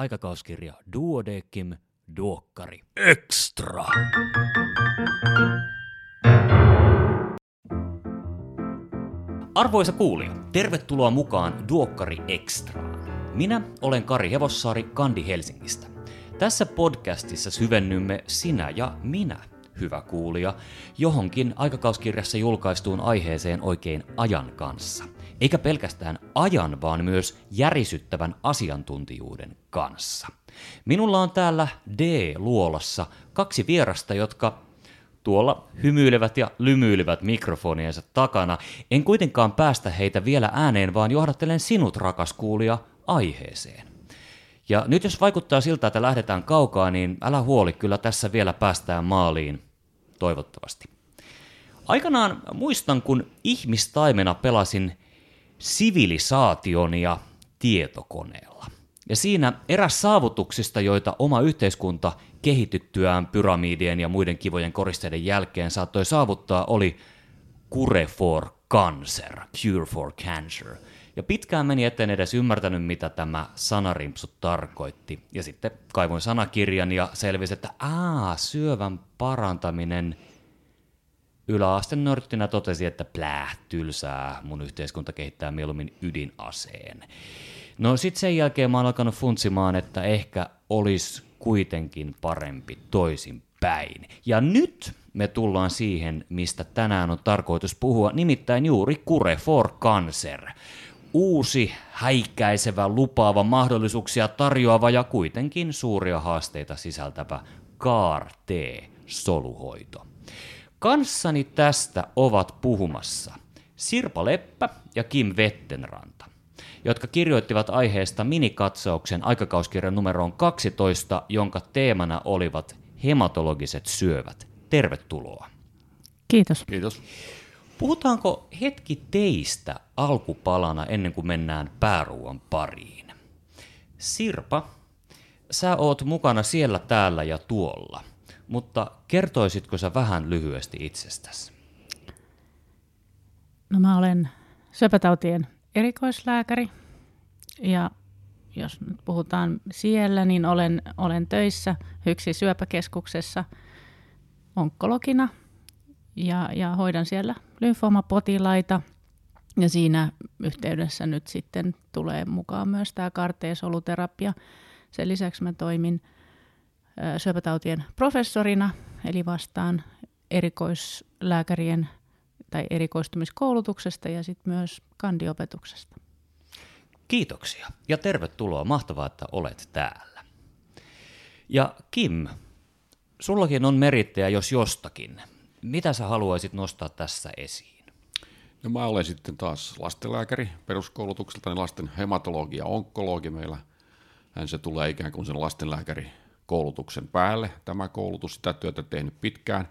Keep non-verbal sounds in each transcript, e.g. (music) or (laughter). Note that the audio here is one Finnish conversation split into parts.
aikakauskirja Duodekim Duokkari Extra. Arvoisa kuulija, tervetuloa mukaan Duokkari Extraan. Minä olen Kari Hevossaari Kandi Helsingistä. Tässä podcastissa syvennymme sinä ja minä, hyvä kuulija, johonkin aikakauskirjassa julkaistuun aiheeseen oikein ajan kanssa. Eikä pelkästään ajan, vaan myös järisyttävän asiantuntijuuden kanssa. Minulla on täällä D-luolassa kaksi vierasta, jotka tuolla hymyilevät ja lymyilevät mikrofoniensa takana. En kuitenkaan päästä heitä vielä ääneen, vaan johdattelen sinut, rakas kuulija, aiheeseen. Ja nyt jos vaikuttaa siltä, että lähdetään kaukaa, niin älä huoli, kyllä tässä vielä päästään maaliin, toivottavasti. Aikanaan muistan, kun ihmistaimena pelasin sivilisaationia tietokoneella. Ja siinä eräs saavutuksista, joita oma yhteiskunta kehityttyään pyramidien ja muiden kivojen koristeiden jälkeen saattoi saavuttaa, oli Cure for Cancer, Cure for Cancer. Ja pitkään meni eteen edes ymmärtänyt, mitä tämä sanarimpsu tarkoitti. Ja sitten kaivoin sanakirjan ja selvisi, että aa, syövän parantaminen. Yläasteen nörttinä totesi, että plää, tylsää, mun yhteiskunta kehittää mieluummin ydinaseen. No sitten sen jälkeen mä oon alkanut funtsimaan, että ehkä olisi kuitenkin parempi toisin päin. Ja nyt me tullaan siihen, mistä tänään on tarkoitus puhua, nimittäin juuri Cure for Cancer. Uusi, häikäisevä, lupaava, mahdollisuuksia tarjoava ja kuitenkin suuria haasteita sisältävä CAR-T-soluhoito. Kanssani tästä ovat puhumassa Sirpa Leppä ja Kim Vettenranta jotka kirjoittivat aiheesta minikatsauksen aikakauskirjan numeroon 12, jonka teemana olivat hematologiset syövät. Tervetuloa. Kiitos. Kiitos. Puhutaanko hetki teistä alkupalana ennen kuin mennään pääruuan pariin? Sirpa, sä oot mukana siellä, täällä ja tuolla, mutta kertoisitko sä vähän lyhyesti itsestäsi? No mä olen syöpätautien erikoislääkäri ja jos nyt puhutaan siellä, niin olen, olen töissä Hyksi syöpäkeskuksessa onkologina ja, ja hoidan siellä lymfoomapotilaita. Ja siinä yhteydessä nyt sitten tulee mukaan myös tämä karteesoluterapia. Sen lisäksi mä toimin syöpätautien professorina, eli vastaan erikoislääkärien tai erikoistumiskoulutuksesta ja sitten myös kandiopetuksesta. Kiitoksia ja tervetuloa. Mahtavaa, että olet täällä. Ja Kim, sullakin on merittejä jos jostakin. Mitä sä haluaisit nostaa tässä esiin? No mä olen sitten taas lastenlääkäri peruskoulutukselta, niin lasten hematologi ja onkologi meillä. Hän se tulee ikään kuin sen lastenlääkäri koulutuksen päälle. Tämä koulutus, sitä työtä tehnyt pitkään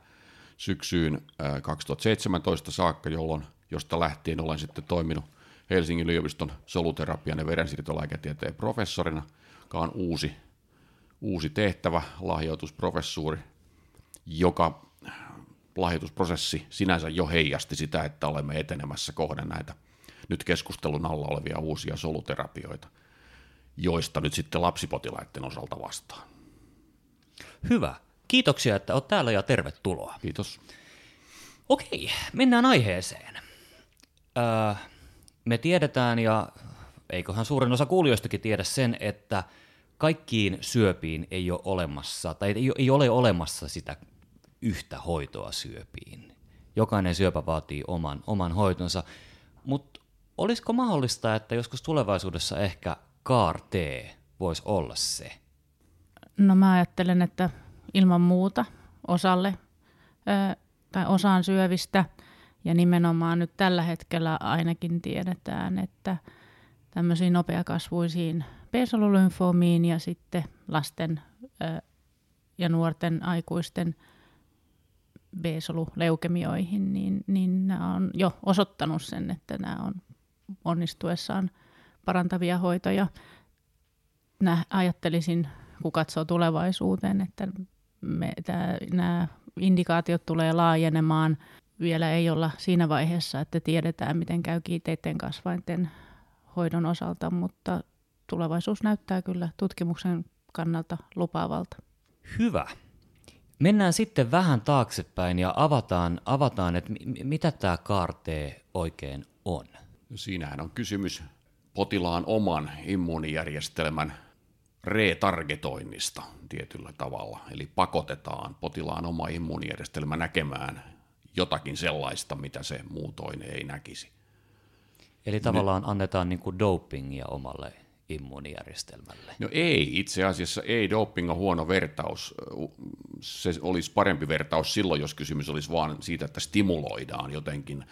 syksyyn 2017 saakka, jolloin josta lähtien olen sitten toiminut Helsingin yliopiston soluterapian ja verensiirtolääketieteen professorina, joka on uusi, uusi tehtävä, lahjoitusprofessuuri, joka lahjoitusprosessi sinänsä jo heijasti sitä, että olemme etenemässä kohden näitä nyt keskustelun alla olevia uusia soluterapioita, joista nyt sitten lapsipotilaiden osalta vastaan. Hyvä. Kiitoksia, että olet täällä ja tervetuloa. Kiitos. Okei, mennään aiheeseen. Öö, me tiedetään, ja eiköhän suurin osa kuulijoistakin tiedä sen, että kaikkiin syöpiin ei ole olemassa, tai ei, ei ole olemassa sitä yhtä hoitoa syöpiin. Jokainen syöpä vaatii oman, oman hoitonsa, mutta olisiko mahdollista, että joskus tulevaisuudessa ehkä CAR-T voisi olla se? No mä ajattelen, että ilman muuta osalle tai osaan syövistä – ja nimenomaan nyt tällä hetkellä ainakin tiedetään, että tämmöisiin nopeakasvuisiin B-solulymfoomiin ja sitten lasten ja nuorten aikuisten B-soluleukemioihin, niin, niin nämä on jo osoittanut sen, että nämä on onnistuessaan parantavia hoitoja. Nää ajattelisin, kun katsoo tulevaisuuteen, että me, tää, nämä indikaatiot tulee laajenemaan – vielä ei olla siinä vaiheessa, että tiedetään, miten käy kiiteiden kasvainten hoidon osalta, mutta tulevaisuus näyttää kyllä tutkimuksen kannalta lupaavalta. Hyvä. Mennään sitten vähän taaksepäin ja avataan, avataan että mi- mitä tämä kaartee oikein on. Siinähän on kysymys potilaan oman immuunijärjestelmän retargetoinnista tietyllä tavalla. Eli pakotetaan potilaan oma immuunijärjestelmä näkemään jotakin sellaista, mitä se muutoin ei näkisi. Eli tavallaan annetaan niin kuin dopingia omalle immuunijärjestelmälle. No ei, itse asiassa ei. Doping on huono vertaus. Se olisi parempi vertaus silloin, jos kysymys olisi vain siitä, että stimuloidaan jotenkin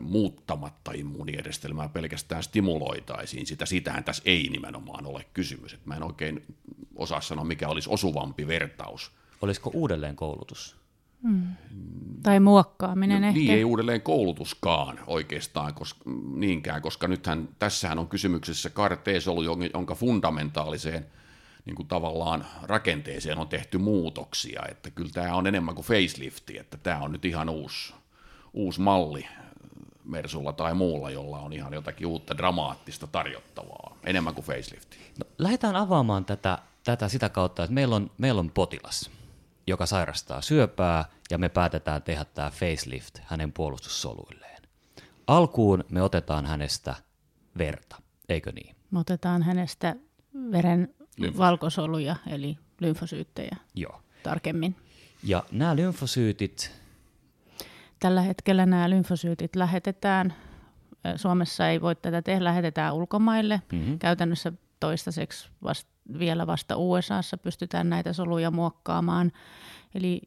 muuttamatta immuunijärjestelmää pelkästään stimuloitaisiin sitä. Sitähän tässä ei nimenomaan ole kysymys. Et mä en oikein osaa sanoa, mikä olisi osuvampi vertaus. Olisiko uudelleen koulutus? Tai muokkaaminen no, ehkä. Niin ei uudelleen koulutuskaan oikeastaan koska, niinkään, koska nythän tässähän on kysymyksessä CAR-T-solu, jonka fundamentaaliseen niin kuin tavallaan rakenteeseen on tehty muutoksia, että kyllä tämä on enemmän kuin facelifti, että tämä on nyt ihan uusi, uusi malli Mersulla tai muulla, jolla on ihan jotakin uutta dramaattista tarjottavaa, enemmän kuin facelifti. No, lähdetään avaamaan tätä, tätä sitä kautta, että meillä on, meillä on potilas, joka sairastaa syöpää, ja me päätetään tehdä tämä facelift hänen puolustussoluilleen. Alkuun me otetaan hänestä verta, eikö niin? Me otetaan hänestä veren Lymfos- valkosoluja, eli lymfosyyttejä Joo. tarkemmin. Ja nämä lymfosyytit, Tällä hetkellä nämä lymfosyytit lähetetään, Suomessa ei voi tätä tehdä, lähetetään ulkomaille. Mhm. Käytännössä toistaiseksi vast, vielä vasta USAssa pystytään näitä soluja muokkaamaan. Eli,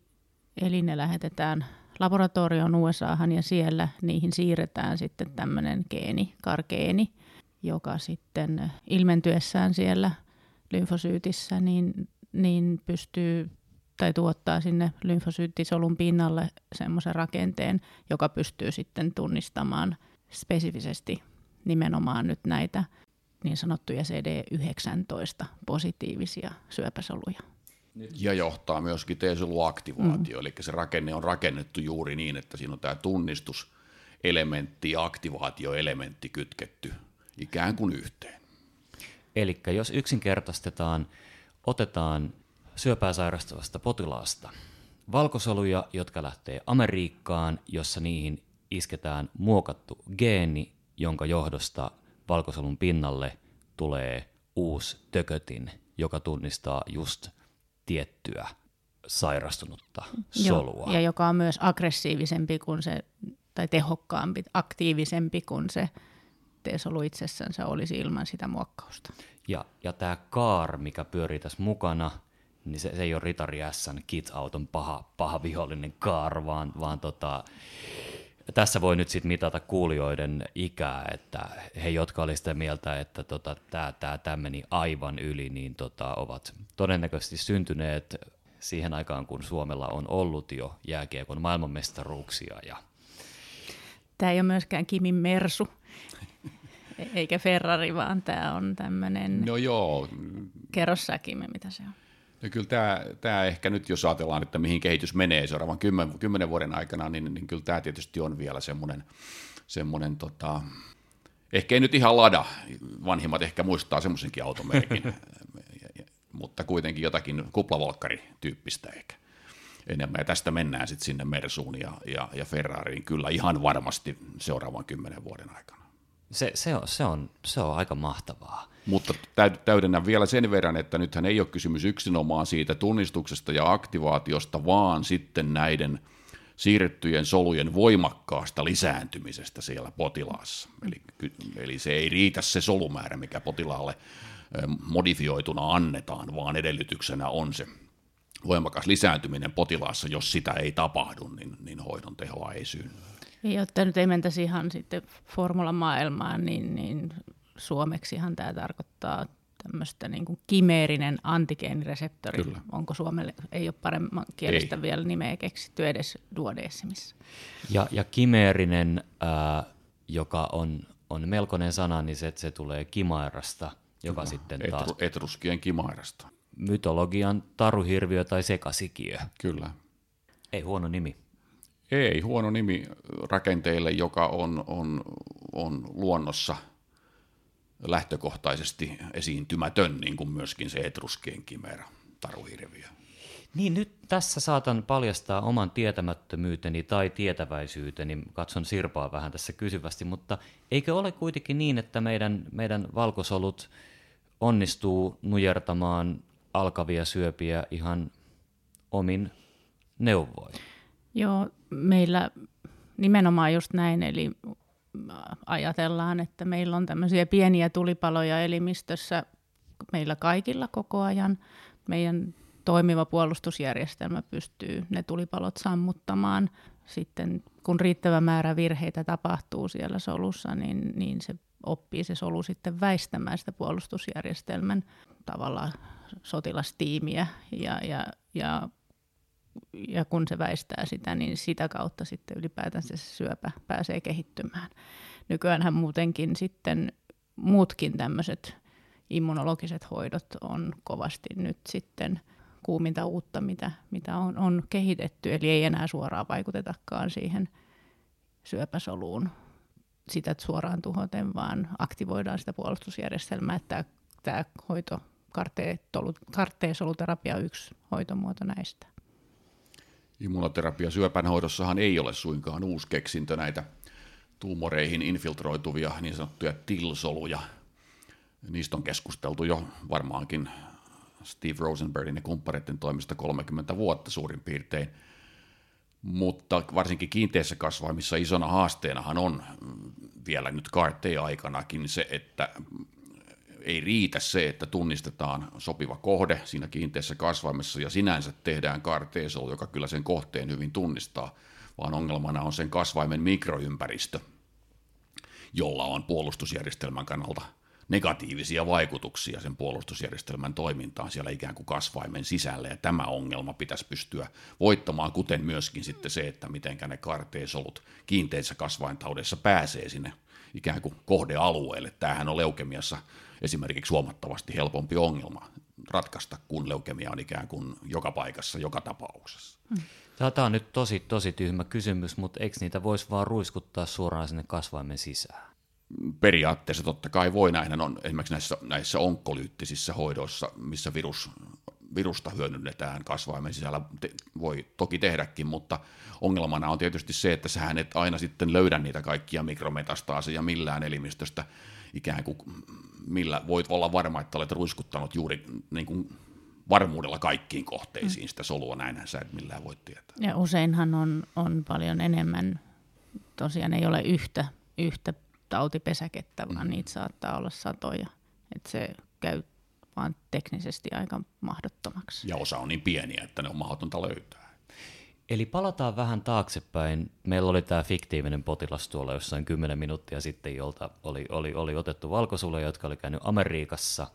eli ne lähetetään laboratorioon USAhan ja siellä niihin siirretään sitten tämmöinen geeni, kargeeni, joka sitten ilmentyessään siellä lymfosyytissä niin, niin pystyy tai tuottaa sinne lymfosyyttisolun pinnalle semmoisen rakenteen, joka pystyy sitten tunnistamaan spesifisesti nimenomaan nyt näitä niin sanottuja CD19 positiivisia syöpäsoluja. Ja johtaa myöskin T-soluaktivaatio, mm. eli se rakenne on rakennettu juuri niin, että siinä on tämä tunnistuselementti ja aktivaatioelementti kytketty ikään kuin yhteen. eli jos yksinkertaistetaan, otetaan syöpää sairastavasta potilaasta valkosoluja, jotka lähtee Amerikkaan, jossa niihin isketään muokattu geeni, jonka johdosta valkosolun pinnalle tulee uusi tökötin, joka tunnistaa just tiettyä sairastunutta solua. Joo, ja joka on myös aggressiivisempi kuin se, tai tehokkaampi, aktiivisempi kuin se T-solu itsessänsä olisi ilman sitä muokkausta. Ja, ja tämä kaar, mikä pyörii tässä mukana, niin se, se ei ole Ritari S:n Kit-auton paha, paha vihollinen kaar, vaan, vaan tota, tässä voi nyt sitten mitata kuulijoiden ikää, että he, jotka olivat sitä mieltä, että tota, tämä tää, tää meni aivan yli, niin tota, ovat todennäköisesti syntyneet siihen aikaan, kun Suomella on ollut jo jääkiekon maailmanmestaruuksia. Ja Tämä ei ole myöskään Kimin Mersu, e- eikä Ferrari, vaan tämä on tämmöinen, No joo, kerro sä Kimi, mitä se on. Ja kyllä tämä, tämä ehkä nyt, jos ajatellaan, että mihin kehitys menee seuraavan kymmenen, kymmenen vuoden aikana, niin, niin kyllä tämä tietysti on vielä semmoinen, semmoinen tota, ehkä ei nyt ihan lada, vanhimmat ehkä muistaa semmoisenkin automerkin, (laughs) mutta kuitenkin jotakin kuplavolkkari-tyyppistä ehkä enemmän. Ja tästä mennään sitten sinne Mersuun ja, ja, ja Ferrariin kyllä ihan varmasti seuraavan kymmenen vuoden aikana. Se, se, on, se, on, se on aika mahtavaa. Mutta täy- täydennän vielä sen verran, että nythän ei ole kysymys yksinomaan siitä tunnistuksesta ja aktivaatiosta, vaan sitten näiden siirrettyjen solujen voimakkaasta lisääntymisestä siellä potilaassa. Eli, eli se ei riitä se solumäärä, mikä potilaalle modifioituna annetaan, vaan edellytyksenä on se voimakas lisääntyminen potilaassa. Jos sitä ei tapahdu, niin, niin hoidon tehoa ei synny. Ja jotta nyt ei mentäisi ihan sitten formulamaailmaan, niin, niin suomeksihan tämä tarkoittaa tämmöistä niin kuin kimeerinen antigeenireseptori. Kyllä. Onko Suomelle, ei ole paremman kielestä Ei. vielä nimeä keksitty edes duodecimissa. Ja, ja kimeerinen, ää, joka on, on melkoinen sana, niin se, se tulee kimaerasta, joka sitten taas Etru, etruskien kimairasta. mytologian taruhirviö tai sekasikiö. Kyllä. Ei huono nimi. Ei, huono nimi rakenteelle, joka on, on, on luonnossa lähtökohtaisesti esiintymätön, niin kuin myöskin se etruskien kimera, taruhirviö. Niin nyt tässä saatan paljastaa oman tietämättömyyteni tai tietäväisyyteni. Katson Sirpaa vähän tässä kysyvästi, mutta eikö ole kuitenkin niin, että meidän, meidän valkosolut onnistuu nujertamaan alkavia syöpiä ihan omin neuvoin? Joo, meillä nimenomaan just näin, eli ajatellaan, että meillä on tämmöisiä pieniä tulipaloja elimistössä meillä kaikilla koko ajan. Meidän toimiva puolustusjärjestelmä pystyy ne tulipalot sammuttamaan. Sitten kun riittävä määrä virheitä tapahtuu siellä solussa, niin, niin se oppii se solu sitten väistämään sitä puolustusjärjestelmän tavallaan sotilastiimiä ja, ja, ja ja kun se väistää sitä, niin sitä kautta sitten ylipäätään se syöpä pääsee kehittymään. Nykyäänhän muutenkin sitten muutkin tämmöiset immunologiset hoidot on kovasti nyt sitten kuuminta uutta, mitä, mitä on, on kehitetty, eli ei enää suoraan vaikutetakaan siihen syöpäsoluun sitä suoraan tuhoten, vaan aktivoidaan sitä puolustusjärjestelmää, että tämä hoito, karteesoluterapia on yksi hoitomuoto näistä. Immunoterapia syöpänhoidossahan ei ole suinkaan uusi keksintö näitä tuumoreihin infiltroituvia niin sanottuja tilsoluja. Niistä on keskusteltu jo varmaankin Steve Rosenbergin ja kumppareiden toimesta 30 vuotta suurin piirtein. Mutta varsinkin kiinteissä kasvaimissa isona haasteenahan on vielä nyt CAR-T-aikanakin se, että ei riitä se, että tunnistetaan sopiva kohde siinä kiinteässä kasvaimessa ja sinänsä tehdään CAR-T-solu, joka kyllä sen kohteen hyvin tunnistaa, vaan ongelmana on sen kasvaimen mikroympäristö, jolla on puolustusjärjestelmän kannalta negatiivisia vaikutuksia sen puolustusjärjestelmän toimintaan siellä ikään kuin kasvaimen sisällä, ja tämä ongelma pitäisi pystyä voittamaan, kuten myöskin sitten se, että miten ne karteesolut kiinteissä kasvaintaudeissa pääsee sinne ikään kuin kohdealueelle. Tämähän on leukemiassa esimerkiksi huomattavasti helpompi ongelma ratkaista, kun leukemia on ikään kuin joka paikassa, joka tapauksessa. Hmm. Tämä on nyt tosi, tosi tyhmä kysymys, mutta eikö niitä voisi vaan ruiskuttaa suoraan sinne kasvaimen sisään? Periaatteessa totta kai voi, näin on esimerkiksi näissä, näissä onkolyyttisissä hoidoissa, missä virus, virusta hyödynnetään kasvaimen sisällä, te, voi toki tehdäkin, mutta ongelmana on tietysti se, että sähän et aina sitten löydä niitä kaikkia mikrometastaaseja millään elimistöstä ikään kuin, millä voit olla varma, että olet ruiskuttanut juuri niin kuin varmuudella kaikkiin kohteisiin sitä solua, näinhän sä et millään voi tietää. Ja useinhan on, on paljon enemmän, tosiaan ei ole yhtä, yhtä tautipesäkettä, vaan mm. niitä saattaa olla satoja. Että se käy vaan teknisesti aika mahdottomaksi. Ja osa on niin pieniä, että ne on mahdotonta löytää. Eli palataan vähän taaksepäin. Meillä oli tämä fiktiivinen potilas tuolla jossain 10 minuuttia sitten, jolta oli, oli, oli otettu valkosuloja, jotka oli käynyt Amerikassa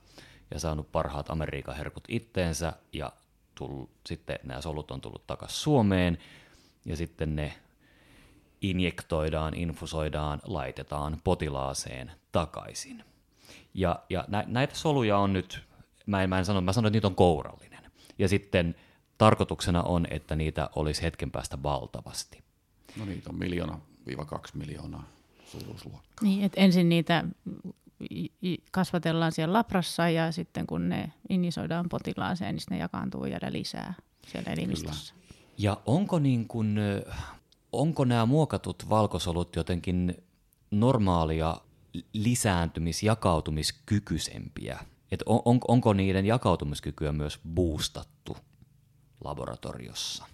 ja saanut parhaat Amerikan herkut itteensä ja tull, sitten nämä solut on tullut takaisin Suomeen ja sitten ne injektoidaan, infusoidaan, laitetaan potilaaseen takaisin. Ja, ja nä, näitä soluja on nyt, mä en, mä en sano, mä sanon, että niitä on kourallinen. Ja sitten tarkoituksena on, että niitä olisi hetken päästä valtavasti. No niitä on miljoona viiva kaksi miljoonaa suuruusluokkaa. Niin, että ensin niitä kasvatellaan siellä labrassa ja sitten kun ne inisoidaan potilaaseen, niin ne jakaantuu vielä lisää siellä elimistössä. Kyllä. Ja onko niin kuin onko nämä muokatut valkosolut jotenkin normaalia lisääntymis- jakautumiskykyisempiä? Et on, on, onko niiden jakautumiskykyä myös boostattu laboratoriossa?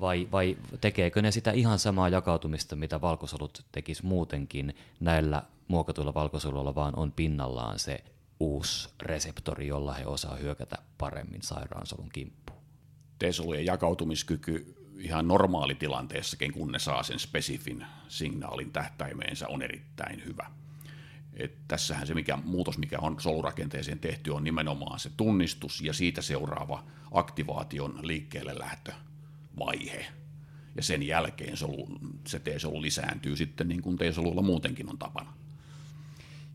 Vai, vai tekeekö ne sitä ihan samaa jakautumista, mitä valkosolut tekis muutenkin näillä muokatuilla valkosoluilla, vaan on pinnallaan se uusi reseptori, jolla he osaa hyökätä paremmin sairaansolun kimppuun? T-solujen jakautumiskyky ihan normaalitilanteessakin, kun ne saa sen spesifin signaalin tähtäimeensä, on erittäin hyvä. Et tässähän se mikä, muutos, mikä on solurakenteeseen tehty, on nimenomaan se tunnistus ja siitä seuraava aktivaation liikkeelle lähtövaihe. Ja sen jälkeen solu, se T-solu lisääntyy sitten niin kuin T-solulla muutenkin on tapana.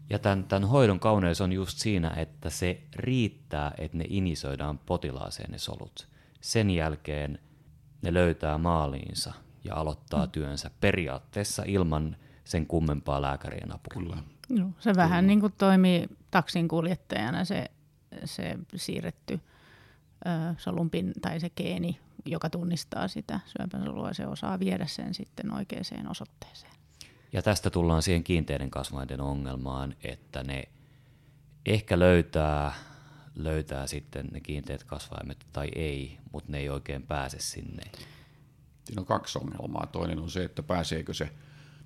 Ja tämän, tämän hoidon kauneus on just siinä, että se riittää, että ne inisoidaan potilaaseen ne solut. Sen jälkeen – ne löytää maaliinsa ja aloittaa mm. työnsä periaatteessa ilman sen kummempaa lääkärien apua. Kyllä. No, se vähän niin kuin toimii taksin kuljettajana se, se siirretty ö, solunpin tai se geeni, joka tunnistaa sitä syöpäsolua, se osaa viedä sen sitten oikeaan osoitteeseen. Ja tästä tullaan siihen kiinteiden kasvaiden ongelmaan, että ne ehkä löytää, löytää sitten ne kiinteät kasvaimet tai ei, mutta ne ei oikein pääse sinne. Siinä on kaksi ongelmaa. Toinen on se, että pääseekö se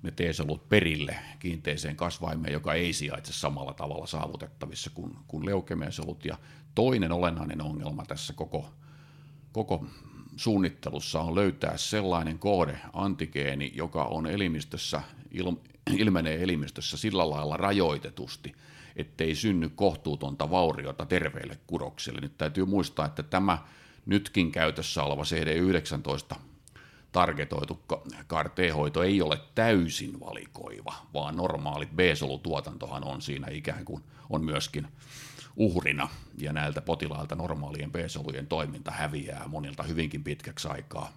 ne T-solut perille kiinteiseen kasvaimeen, joka ei sijaitse samalla tavalla saavutettavissa kuin, kuin leukemiasolut. Ja toinen olennainen ongelma tässä koko, koko suunnittelussa on löytää sellainen kohde, antigeeni, joka on elimistössä, il, ilmenee elimistössä sillä lailla rajoitetusti, ettei synny kohtuutonta vauriota terveille kudoksille. Nyt täytyy muistaa, että tämä nytkin käytössä oleva CD19 targetoitu CAR-T-hoito ei ole täysin valikoiva, vaan normaalit B-solutuotantohan on siinä ikään kuin on myöskin uhrina, ja näiltä potilailta normaalien B-solujen toiminta häviää monilta hyvinkin pitkäksi aikaa.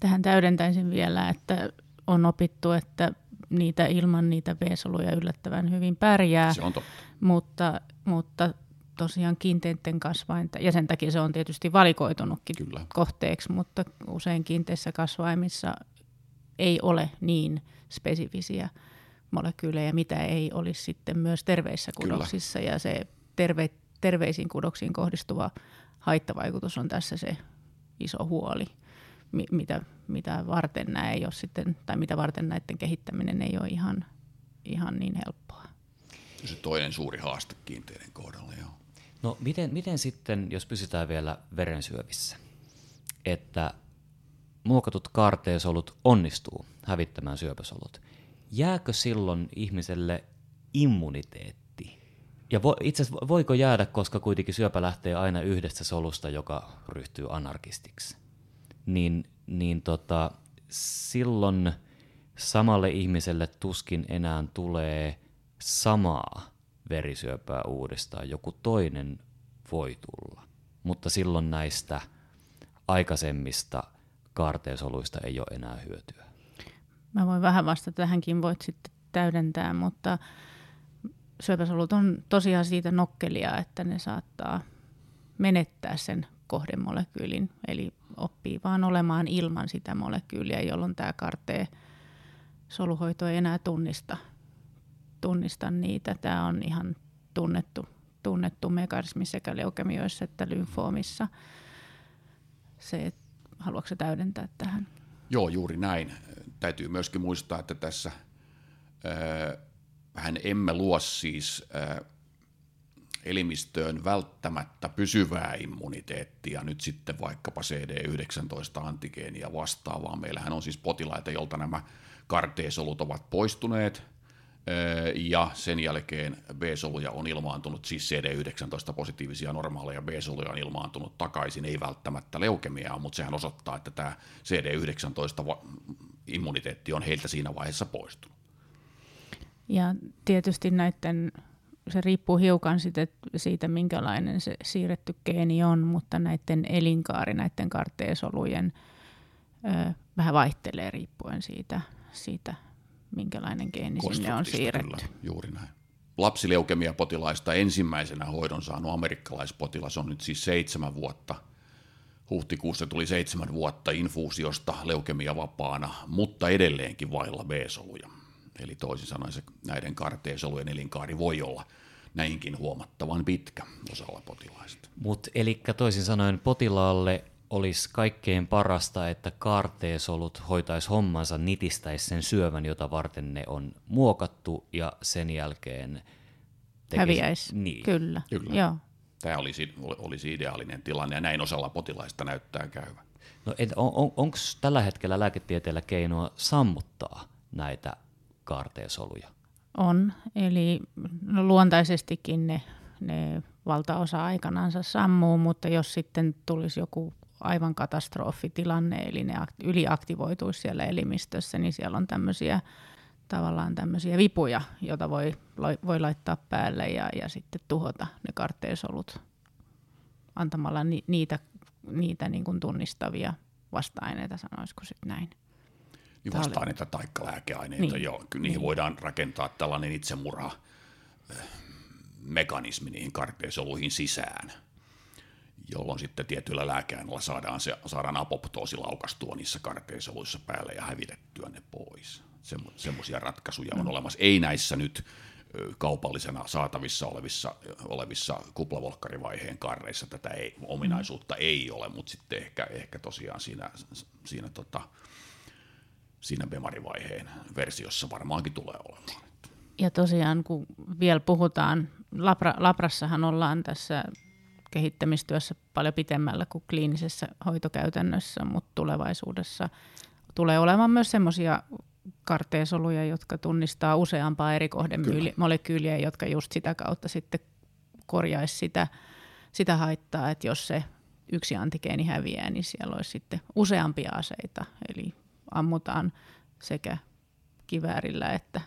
Tähän täydentäisin vielä, että on opittu, että niitä ilman niitä B-soluja yllättävän hyvin pärjää, Se on totta. mutta, mutta tosiaan kiinteiden kasvainta, ja sen takia se on tietysti valikoitunutkin Kyllä. kohteeksi, mutta usein kiinteissä kasvaimissa ei ole niin spesifisiä molekyylejä, mitä ei olisi sitten myös terveissä Kyllä. kudoksissa, ja se terve, terveisiin kudoksiin kohdistuva haittavaikutus on tässä se iso huoli, mi- mitä, mitä varten nämä ei ole sitten, tai mitä varten näiden kehittäminen ei ole ihan, ihan niin helppoa. Se toinen suuri haaste kiinteiden kohdalla, joo. No miten, miten sitten, jos pysytään vielä verensyövissä, että muokatut kaarteesolut onnistuu hävittämään syöpäsolut, jääkö silloin ihmiselle immuniteetti? Ja vo, itse asiassa voiko jäädä, koska kuitenkin syöpä lähtee aina yhdestä solusta, joka ryhtyy anarkistiksi? Niin, niin tota, silloin samalle ihmiselle tuskin enää tulee samaa verisyöpää uudestaan. Joku toinen voi tulla, mutta silloin näistä aikaisemmista kaarteesoluista ei ole enää hyötyä. Mä voin vähän vastata tähänkin, voit sitten täydentää, mutta syöpäsolut on tosiaan siitä nokkelia, että ne saattaa menettää sen kohdemolekyylin, eli oppii vaan olemaan ilman sitä molekyyliä, jolloin tämä kartee soluhoito ei enää tunnista, tunnista niitä. Tämä on ihan tunnettu, tunnettu mekanismi sekä leukemioissa että lymfoomissa. Se, et, haluatko täydentää tähän? Joo, juuri näin. Täytyy myöskin muistaa, että tässä ää, hän emme luo siis ää, elimistöön välttämättä pysyvää immuniteettia, nyt sitten vaikkapa CD19-antigeenia vastaavaa. Meillähän on siis potilaita, jolta nämä karteesolut ovat poistuneet, ja sen jälkeen B-soluja on ilmaantunut, siis CD19-positiivisia normaaleja B-soluja on ilmaantunut takaisin, ei välttämättä leukemiaa, mutta sehän osoittaa, että tämä CD19-immuniteetti on heiltä siinä vaiheessa poistunut. Ja tietysti näiden, se riippuu hiukan siitä, siitä, minkälainen se siirretty geeni on, mutta näiden elinkaari, näiden karteesolujen vähän vaihtelee riippuen siitä, siitä minkälainen geeni sinne on siirretty. Kyllä, juuri näin. Lapsileukemia-potilaista ensimmäisenä hoidon saanut amerikkalaispotilas on nyt siis seitsemän vuotta. Huhtikuussa tuli seitsemän vuotta infuusiosta leukemia vapaana, mutta edelleenkin vailla B-soluja. Eli toisin sanoen se, näiden karteesolujen elinkaari voi olla näinkin huomattavan pitkä osalla potilaista. Mutta eli toisin sanoen potilaalle olisi kaikkein parasta, että kaarteesolut hoitaisi hommansa, nitistäisi sen syövän, jota varten ne on muokattu, ja sen jälkeen tekisi... Häviäisi, niin. kyllä. Kyllä. Joo. Tämä olisi, olisi ideaalinen tilanne, ja näin osalla potilaista näyttää käyvän. No, on, on, Onko tällä hetkellä lääketieteellä keinoa sammuttaa näitä kaarteesoluja? On, eli no, luontaisestikin ne, ne valtaosa aikanansa sammuu, mutta jos sitten tulisi joku aivan katastrofitilanne, eli ne yliaktivoituisi siellä elimistössä, niin siellä on tämmöisiä tavallaan tämmöisiä vipuja, joita voi, voi laittaa päälle ja, ja sitten tuhota ne kartteesolut antamalla ni, niitä, niitä niin kuin tunnistavia vasta-aineita, sanoisiko sitten näin. Niin vasta-aineita tai lääkeaineita, niin. joo. Niihin niin. voidaan rakentaa tällainen itsemurha mekanismi niihin karteisoluihin sisään, jolloin sitten tietyllä lääkeaineella saadaan, se, saadaan apoptoosi laukastua niissä karteisoluissa päälle ja hävitettyä ne pois. Semmoisia ratkaisuja on mm. olemassa. Ei näissä nyt kaupallisena saatavissa olevissa, olevissa kuplavolkkarivaiheen karreissa tätä ei, ominaisuutta ei ole, mutta sitten ehkä, ehkä tosiaan siinä, siinä, tota, siinä Bemari-vaiheen versiossa varmaankin tulee olemaan. Ja tosiaan, kun vielä puhutaan, Labra, Labrassahan ollaan tässä kehittämistyössä paljon pitemmällä kuin kliinisessä hoitokäytännössä, mutta tulevaisuudessa tulee olemaan myös semmoisia karteesoluja, jotka tunnistaa useampaa eri kohdemolekyyliä, jotka just sitä kautta sitten korjaisi sitä, sitä haittaa, että jos se yksi antigeeni häviää, niin siellä olisi sitten useampia aseita, eli ammutaan sekä kiväärillä että,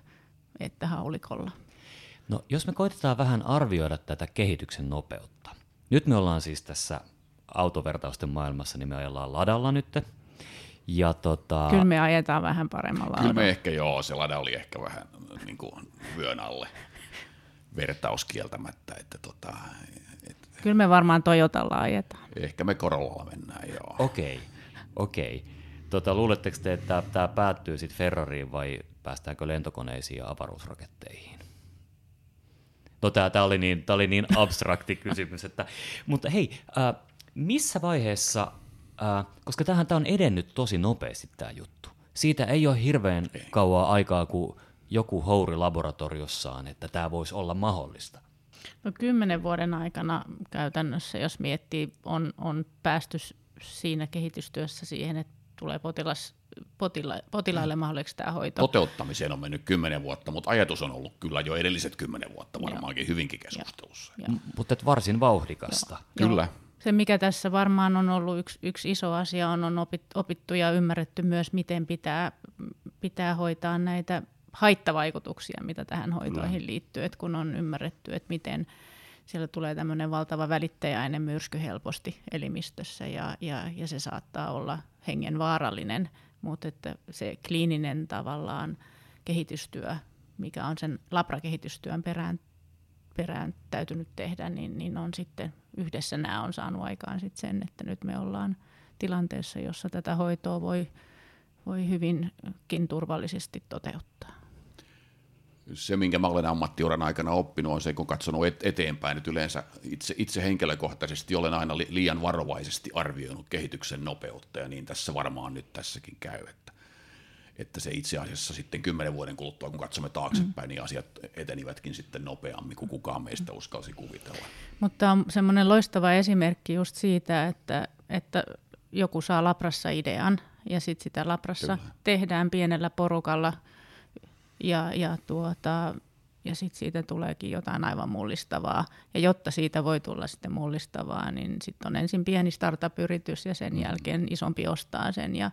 että haulikolla. No, jos me koitetaan vähän arvioida tätä kehityksen nopeutta. Nyt me ollaan siis tässä autovertausten maailmassa, niin me ajellaan ladalla nyt, ja tota... Kyllä me ajetaan vähän paremmalla Kyllä me ehkä joo, se lada oli ehkä vähän niin kuin vyön alle vertaus kieltämättä. Että tota, et... Kyllä me varmaan Toyotalla ajetaan. Ehkä me Corollalla mennään, joo. Okei, okay. okei. Okay. Tota, luuletteko te, että tämä päättyy sitten Ferrariin vai päästäänkö lentokoneisiin ja avaruusraketteihin? No tämä oli, niin, oli niin abstrakti (laughs) kysymys, että, mutta hei, äh, missä vaiheessa Äh, koska tähän tämä on edennyt tosi nopeasti tämä juttu. Siitä ei ole hirveän kauaa aikaa, kun joku houri laboratoriossaan, että tämä voisi olla mahdollista. No kymmenen vuoden aikana käytännössä, jos miettii, on, on päästy siinä kehitystyössä siihen, että tulee potilas, potila, potilaille mm. mahdolliseksi tämä hoito. Toteuttamiseen on mennyt kymmenen vuotta, mutta ajatus on ollut kyllä jo edelliset kymmenen vuotta varmaankin Joo. hyvinkin keskustelussa. Mutta varsin vauhdikasta. Joo. Kyllä. Se, mikä tässä varmaan on ollut yksi, yksi iso asia, on, on opittu ja ymmärretty myös, miten pitää, pitää hoitaa näitä haittavaikutuksia, mitä tähän hoitoihin liittyy. Et kun on ymmärretty, että miten siellä tulee tämmöinen valtava välittäjäinen myrsky helposti elimistössä ja, ja, ja se saattaa olla hengenvaarallinen, mutta että se kliininen tavallaan kehitystyö, mikä on sen labrakehitystyön perään, perään täytynyt tehdä, niin, niin on sitten yhdessä nämä on saanut aikaan sit sen, että nyt me ollaan tilanteessa, jossa tätä hoitoa voi, voi hyvinkin turvallisesti toteuttaa. Se, minkä mä olen ammattiuran aikana oppinut, on se, kun katsonut eteenpäin, että yleensä itse, itse henkilökohtaisesti olen aina liian varovaisesti arvioinut kehityksen nopeutta, ja niin tässä varmaan nyt tässäkin käy, että että se itse asiassa sitten kymmenen vuoden kuluttua, kun katsomme taaksepäin, mm. niin asiat etenivätkin sitten nopeammin kuin kukaan meistä uskalsi kuvitella. Mutta on semmoinen loistava esimerkki just siitä, että, että joku saa labrassa idean ja sitten sitä labrassa Kyllä. tehdään pienellä porukalla ja, ja, tuota, ja sitten siitä tuleekin jotain aivan mullistavaa. Ja jotta siitä voi tulla sitten mullistavaa, niin sitten on ensin pieni startup-yritys ja sen mm. jälkeen isompi ostaa sen ja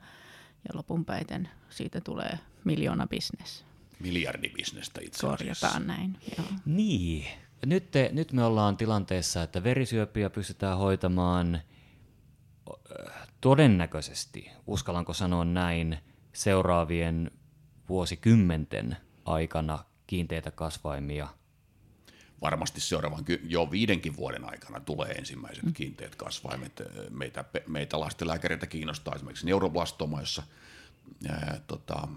ja lopunpäiten siitä tulee miljoona bisnes. Miljardibisnestä itse asiassa. Korjataan näin, joo. Niin. Nyt, te, nyt me ollaan tilanteessa, että verisyöpiä pystytään hoitamaan todennäköisesti, uskallanko sanoa näin, seuraavien vuosikymmenten aikana kiinteitä kasvaimia – varmasti seuraavan jo viidenkin vuoden aikana tulee ensimmäiset mm. kiinteät kasvaimet. Meitä, meitä lastenlääkäreitä kiinnostaa esimerkiksi neuroblastoma, jossa ää, tota,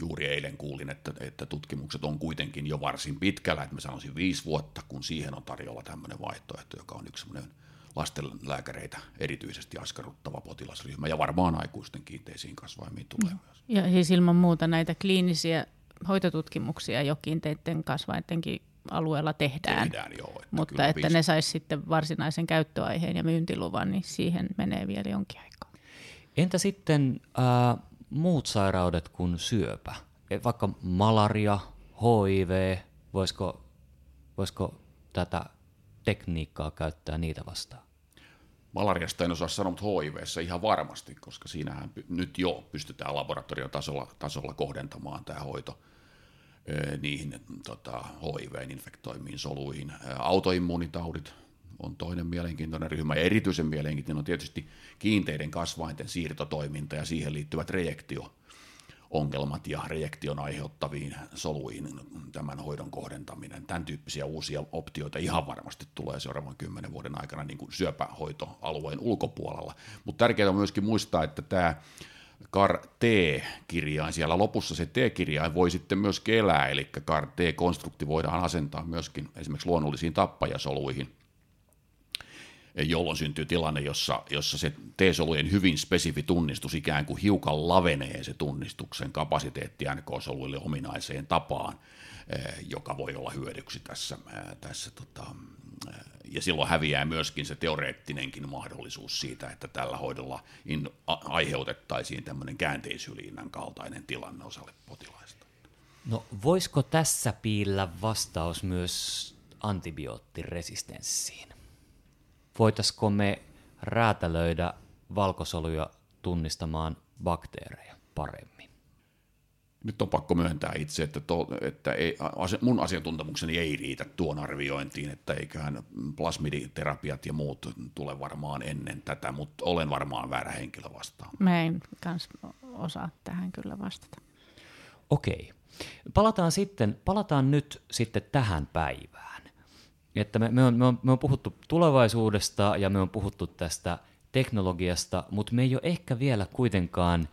juuri eilen kuulin, että, että tutkimukset on kuitenkin jo varsin pitkällä, että mä sanoisin viisi vuotta, kun siihen on tarjolla tämmöinen vaihtoehto, joka on yksi semmoinen lastenlääkäreitä erityisesti askarruttava potilasryhmä, ja varmaan aikuisten kiinteisiin kasvaimiin tulee mm. myös. Ja siis ilman muuta näitä kliinisiä hoitotutkimuksia jo kiinteiden kasvaidenkin alueella tehdään. tehdään joo, että Mutta että piis... ne saisi sitten varsinaisen käyttöaiheen ja myyntiluvan, niin siihen menee vielä jonkin aikaa. Entä sitten äh, muut sairaudet kuin syöpä? E, vaikka malaria, HIV, voisiko, voisiko tätä tekniikkaa käyttää niitä vastaan? Malariasta en osaa sanoa, mutta HIVssä ihan varmasti, koska siinähän nyt jo pystytään laboratoriotasolla tasolla kohdentamaan tämä hoito niihin tota, HIV-infektoimiin soluihin. Autoimmuunitaudit on toinen mielenkiintoinen ryhmä, ja erityisen mielenkiintoinen on tietysti kiinteiden kasvainten siirtotoiminta ja siihen liittyvät rejektio ongelmat ja reaktion aiheuttaviin soluihin tämän hoidon kohdentaminen. Tämän tyyppisiä uusia optioita ihan varmasti tulee seuraavan kymmenen vuoden aikana niin kuin syöpähoitoalueen ulkopuolella. Mutta tärkeää on myöskin muistaa, että tämä CAR T-kirjain, siellä lopussa se T-kirjain voi sitten myös elää, eli CAR T-konstrukti voidaan asentaa myöskin esimerkiksi luonnollisiin tappajasoluihin, jolloin syntyy tilanne, jossa, jossa se T-solujen hyvin spesifi tunnistus ikään kuin hiukan lavenee se tunnistuksen kapasiteetti NK-soluille ominaiseen tapaan, eh, joka voi olla hyödyksi tässä, eh, tässä tota, eh, ja silloin häviää myöskin se teoreettinenkin mahdollisuus siitä, että tällä hoidolla in, a, aiheutettaisiin tämmöinen käänteisyliinnän kaltainen tilanne osalle potilaista. No voisiko tässä piillä vastaus myös antibioottiresistenssiin? Voitaisiko me räätälöidä valkosoluja tunnistamaan bakteereja paremmin? Nyt on pakko myöntää itse, että, to, että ei, mun asiantuntemukseni ei riitä tuon arviointiin, että eiköhän plasmiditerapiat ja muut tule varmaan ennen tätä, mutta olen varmaan väärä henkilö vastaan. Mä en kans osaa tähän kyllä vastata. Okei. Palataan sitten, palataan nyt sitten tähän päivään. Että me, me, on, me, on, me on puhuttu tulevaisuudesta ja me on puhuttu tästä teknologiasta, mutta me ei ole ehkä vielä kuitenkaan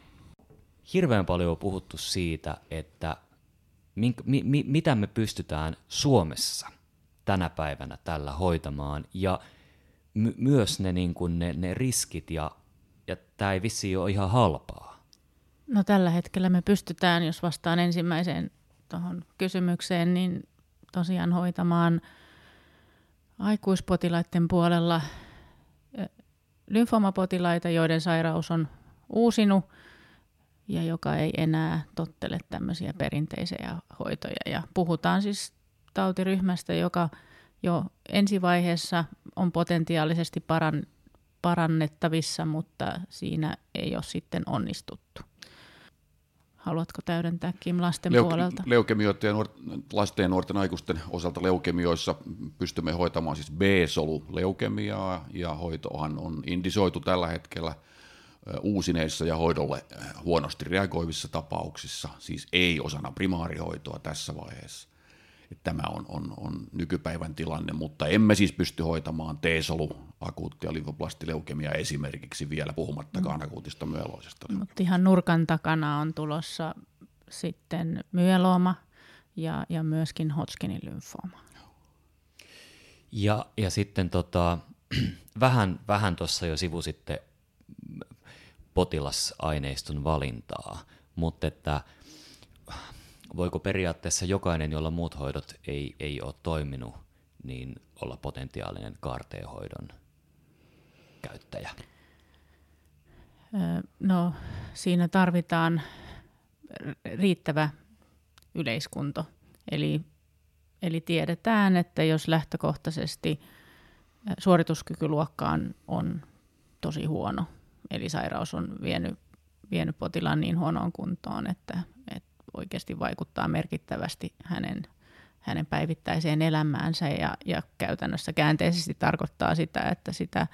hirveän paljon puhuttu siitä, että mink, mi, mi, mitä me pystytään Suomessa tänä päivänä tällä hoitamaan ja my, myös ne, niin kuin ne, ne riskit ja, ja tämä ei vissi ole ihan halpaa. No tällä hetkellä me pystytään, jos vastaan ensimmäiseen tuohon kysymykseen, niin tosiaan hoitamaan aikuispotilaiden puolella lymfomapotilaita, joiden sairaus on uusinut ja joka ei enää tottele tämmöisiä perinteisiä hoitoja. Ja puhutaan siis tautiryhmästä, joka jo ensivaiheessa on potentiaalisesti paran, parannettavissa, mutta siinä ei ole sitten onnistuttu. Haluatko täydentää Kim lasten Leuke- puolelta? Leukemioita ja nuor- lasten ja nuorten aikuisten osalta leukemioissa pystymme hoitamaan siis B-solu-leukemiaa ja hoitohan on indisoitu tällä hetkellä uusineissa ja hoidolle huonosti reagoivissa tapauksissa, siis ei osana primaarihoitoa tässä vaiheessa. Tämä on, on, on nykypäivän tilanne, mutta emme siis pysty hoitamaan T-solu akuuttia lymfoplastileukemia esimerkiksi vielä, puhumattakaan mm. akuutista myeloisesta. Mutta ihan nurkan takana on tulossa sitten myeloma ja, ja myöskin Hodgkinin lymfooma. Ja, ja sitten tota, (clears throat) vähän, vähän tuossa jo sivu sitten potilasaineiston valintaa, mutta että voiko periaatteessa jokainen, jolla muut hoidot ei, ei ole toiminut, niin olla potentiaalinen kaarteehoidon käyttäjä? No siinä tarvitaan riittävä yleiskunto. Eli, eli tiedetään, että jos lähtökohtaisesti suorituskykyluokka on, tosi huono, eli sairaus on vienyt, vienyt potilaan niin huonoon kuntoon, että oikeasti vaikuttaa merkittävästi hänen, hänen päivittäiseen elämäänsä ja, ja käytännössä käänteisesti tarkoittaa sitä, että sitä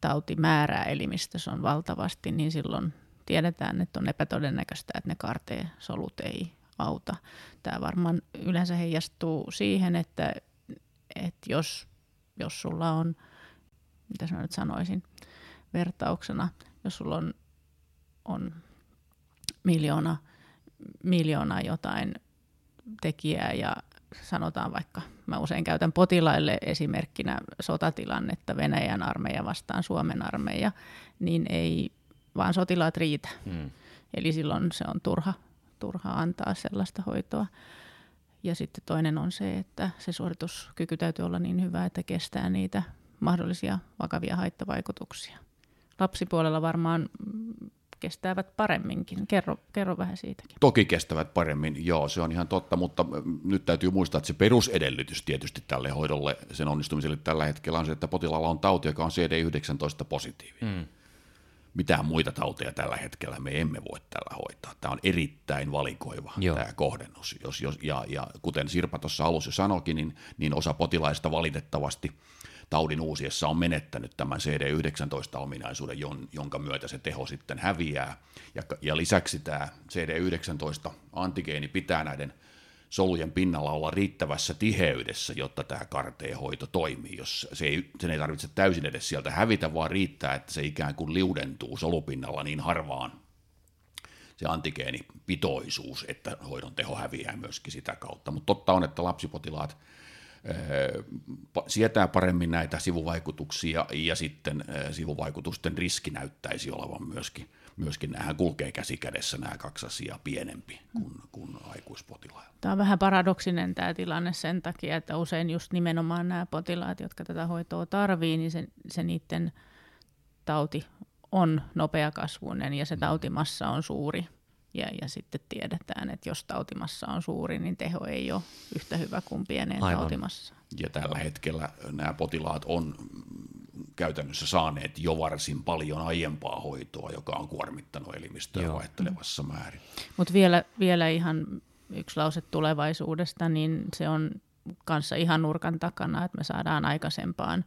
tautimäärää elimistössä on valtavasti, niin silloin tiedetään, että on epätodennäköistä, että ne karteesolut ei auta. Tämä varmaan yleensä heijastuu siihen, että, että jos, jos sulla on, mitä mä nyt sanoisin, vertauksena, jos sulla on, on miljoona, miljoona jotain tekijää ja sanotaan vaikka, mä usein käytän potilaille esimerkkinä sotatilannetta Venäjän armeija vastaan Suomen armeija, niin ei vaan sotilaat riitä. Hmm. Eli silloin se on turha, turha antaa sellaista hoitoa. Ja sitten toinen on se, että se suorituskyky täytyy olla niin hyvä, että kestää niitä mahdollisia vakavia haittavaikutuksia lapsipuolella varmaan kestävät paremminkin. Kerro, kerro vähän siitäkin. Toki kestävät paremmin, joo, se on ihan totta, mutta nyt täytyy muistaa, että se perusedellytys tietysti tälle hoidolle, sen onnistumiselle tällä hetkellä on se, että potilaalla on tauti, joka on CD19 positiivinen. Mm. Mitään muita tauteja tällä hetkellä me emme voi tällä hoitaa. Tämä on erittäin valikoiva Joo. tämä kohdennus. Jos, jos, ja, ja kuten Sirpa tuossa alussa sanoikin, niin, niin osa potilaista valitettavasti – taudin uusiessa on menettänyt tämän CD19-ominaisuuden, jonka myötä se teho sitten häviää. Ja, ja lisäksi tämä CD19-antigeeni pitää näiden solujen pinnalla olla riittävässä tiheydessä, jotta tämä karteehoito toimii. Jos se ei, sen ei tarvitse täysin edes sieltä hävitä, vaan riittää, että se ikään kuin liudentuu solupinnalla niin harvaan se antigeenipitoisuus, että hoidon teho häviää myöskin sitä kautta. Mutta totta on, että lapsipotilaat sietää paremmin näitä sivuvaikutuksia ja sitten sivuvaikutusten riski näyttäisi olevan myöskin, myöskin nämähän kulkee käsi kädessä nämä kaksi asiaa pienempi kuin, kuin aikuispotilailla. Tämä on vähän paradoksinen tämä tilanne sen takia, että usein just nimenomaan nämä potilaat, jotka tätä hoitoa tarvii, niin se, se niiden tauti on nopeakasvuinen ja se mm. tautimassa on suuri. Ja, ja sitten tiedetään, että jos tautimassa on suuri, niin teho ei ole yhtä hyvä kuin pieneen Aivan. tautimassa. Ja tällä hetkellä nämä potilaat on käytännössä saaneet jo varsin paljon aiempaa hoitoa, joka on kuormittanut elimistöä Joo. vaihtelevassa määrin. Mutta vielä, vielä ihan yksi lause tulevaisuudesta, niin se on kanssa ihan nurkan takana, että me saadaan aikaisempaan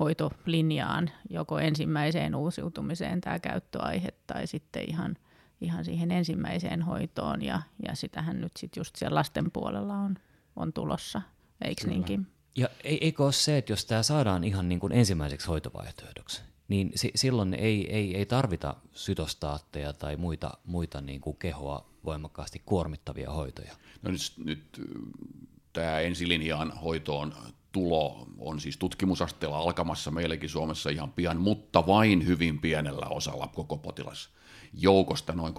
hoitolinjaan joko ensimmäiseen uusiutumiseen tämä käyttöaihe tai sitten ihan, ihan siihen ensimmäiseen hoitoon ja, ja sitähän nyt sitten just siellä lasten puolella on, on tulossa, eikö niinkin? Ja eikö ole se, että jos tämä saadaan ihan niin kuin ensimmäiseksi hoitovaihtoehdoksi, niin si- silloin ei, ei, ei tarvita sytostaatteja tai muita, muita niin kuin kehoa voimakkaasti kuormittavia hoitoja. No nyt, nyt tämä ensilinjaan hoitoon tulo on siis tutkimusasteella alkamassa meillekin Suomessa ihan pian, mutta vain hyvin pienellä osalla koko potilas joukosta noin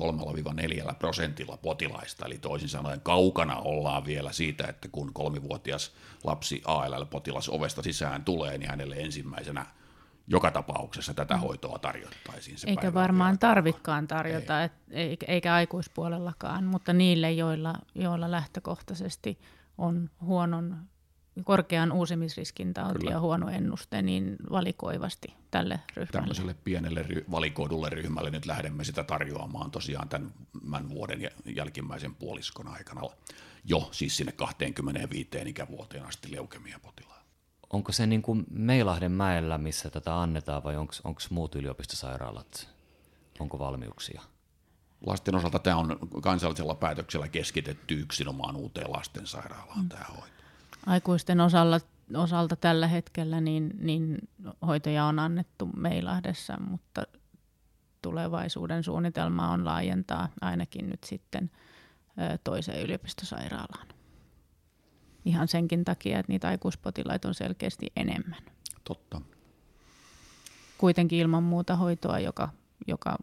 3-4 prosentilla potilaista, eli toisin sanoen kaukana ollaan vielä siitä, että kun kolmivuotias lapsi ALL-potilas ovesta sisään tulee, niin hänelle ensimmäisenä joka tapauksessa tätä mm. hoitoa tarjottaisiin. Se eikä varmaan tarvikkaan tarjota, Ei. et, eikä aikuispuolellakaan, mutta niille, joilla, joilla lähtökohtaisesti on huonon korkean uusimisriskin tauti Kyllä. ja huono ennuste, niin valikoivasti tälle ryhmälle. Tämmöiselle pienelle ry- valikoidulle ryhmälle nyt lähdemme sitä tarjoamaan tosiaan tämän vuoden jälkimmäisen puoliskon aikana jo siis sinne 25 ikävuoteen asti leukemiapotilaan. Onko se niin kuin Meilahden mäellä, missä tätä annetaan vai onko muut yliopistosairaalat, onko valmiuksia? Lasten osalta tämä on kansallisella päätöksellä keskitetty yksinomaan uuteen lastensairaalaan mm. tämä hoito aikuisten osalla, osalta tällä hetkellä niin, niin hoitoja on annettu Meilahdessa, mutta tulevaisuuden suunnitelma on laajentaa ainakin nyt sitten toiseen yliopistosairaalaan. Ihan senkin takia, että niitä aikuispotilaita on selkeästi enemmän. Totta. Kuitenkin ilman muuta hoitoa, joka, joka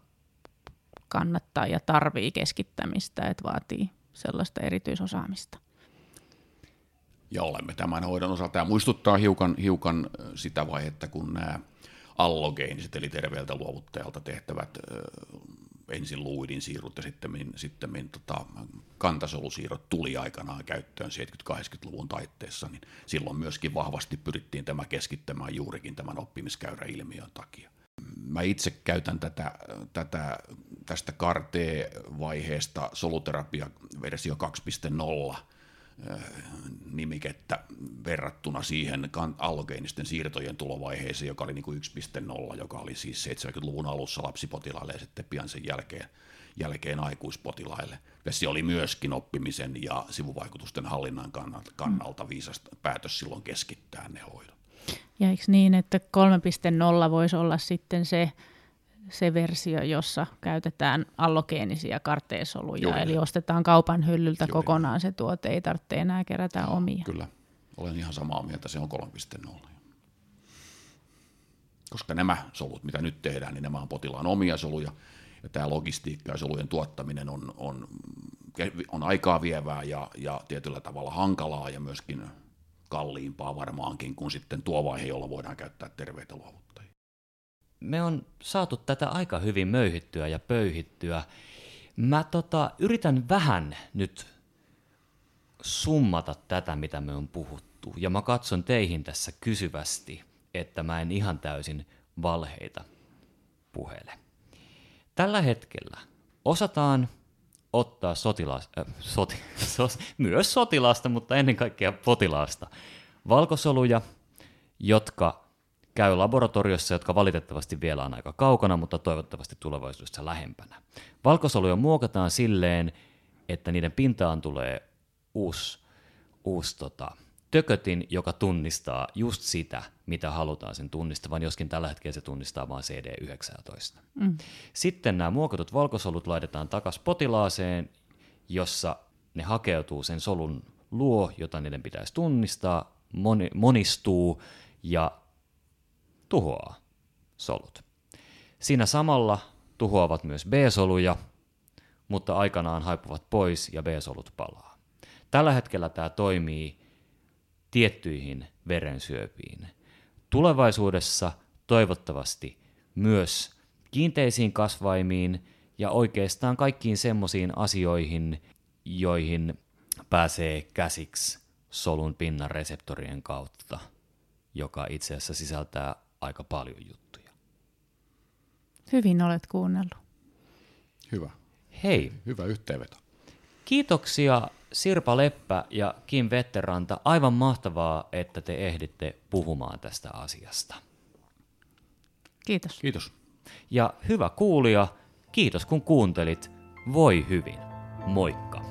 kannattaa ja tarvii keskittämistä, että vaatii sellaista erityisosaamista ja olemme tämän hoidon osalta. Tämä muistuttaa hiukan, hiukan sitä vaihetta, kun nämä allogeeniset, eli terveeltä luovuttajalta tehtävät ensin luidin siirrot ja sitten, sitten tota, kantasolusiirrot tuli aikanaan käyttöön 70-80-luvun taitteessa, niin silloin myöskin vahvasti pyrittiin tämä keskittämään juurikin tämän oppimiskäyräilmiön takia. Mä itse käytän tätä, tätä tästä CAR-T-vaiheesta soluterapia versio 2.0 nimikettä verrattuna siihen allogeenisten siirtojen tulovaiheeseen, joka oli niin kuin 1.0, joka oli siis 70-luvun alussa lapsipotilaille ja sitten pian sen jälkeen, jälkeen aikuispotilaille. Ja se oli myöskin oppimisen ja sivuvaikutusten hallinnan kannalta, kannalta viisas päätös silloin keskittää ne hoidot. Ja eikö niin, että 3.0 voisi olla sitten se, se versio, jossa käytetään allogeenisia karteesoluja, Juuri. eli ostetaan kaupan hyllyltä Juuri. kokonaan se tuote, ei tarvitse enää kerätä Joo, omia. Kyllä, olen ihan samaa mieltä, se on 3.0. Koska nämä solut, mitä nyt tehdään, niin nämä on potilaan omia soluja, ja tämä logistiikka ja solujen tuottaminen on, on, on aikaa vievää ja, ja tietyllä tavalla hankalaa ja myöskin kalliimpaa varmaankin kuin sitten tuo vaihe, jolla voidaan käyttää terveitä luovuttajia me on saatu tätä aika hyvin möyhittyä ja pöyhittyä. Mä tota, yritän vähän nyt summata tätä, mitä me on puhuttu. Ja mä katson teihin tässä kysyvästi, että mä en ihan täysin valheita puhele. Tällä hetkellä osataan ottaa sotilas, äh, soti, (laughs) sos, myös sotilasta, mutta ennen kaikkea potilaasta valkosoluja, jotka käy laboratoriossa, jotka valitettavasti vielä on aika kaukana, mutta toivottavasti tulevaisuudessa lähempänä. Valkosoluja muokataan silleen, että niiden pintaan tulee uusi, uusi tota, tökötin, joka tunnistaa just sitä, mitä halutaan sen tunnistavan, joskin tällä hetkellä se tunnistaa vain CD19. Mm. Sitten nämä muokatut valkosolut laitetaan takaisin potilaaseen, jossa ne hakeutuu sen solun luo, jota niiden pitäisi tunnistaa, moni, monistuu ja tuhoaa solut. Siinä samalla tuhoavat myös B-soluja, mutta aikanaan haipuvat pois ja B-solut palaa. Tällä hetkellä tämä toimii tiettyihin verensyöpiin. Tulevaisuudessa toivottavasti myös kiinteisiin kasvaimiin ja oikeastaan kaikkiin semmoisiin asioihin, joihin pääsee käsiksi solun pinnan reseptorien kautta, joka itse asiassa sisältää aika paljon juttuja. Hyvin olet kuunnellut. Hyvä. Hei. Hyvä yhteenveto. Kiitoksia Sirpa Leppä ja Kim Vetteranta. Aivan mahtavaa, että te ehditte puhumaan tästä asiasta. Kiitos. Kiitos. Ja hyvä kuulija, kiitos kun kuuntelit. Voi hyvin. Moikka.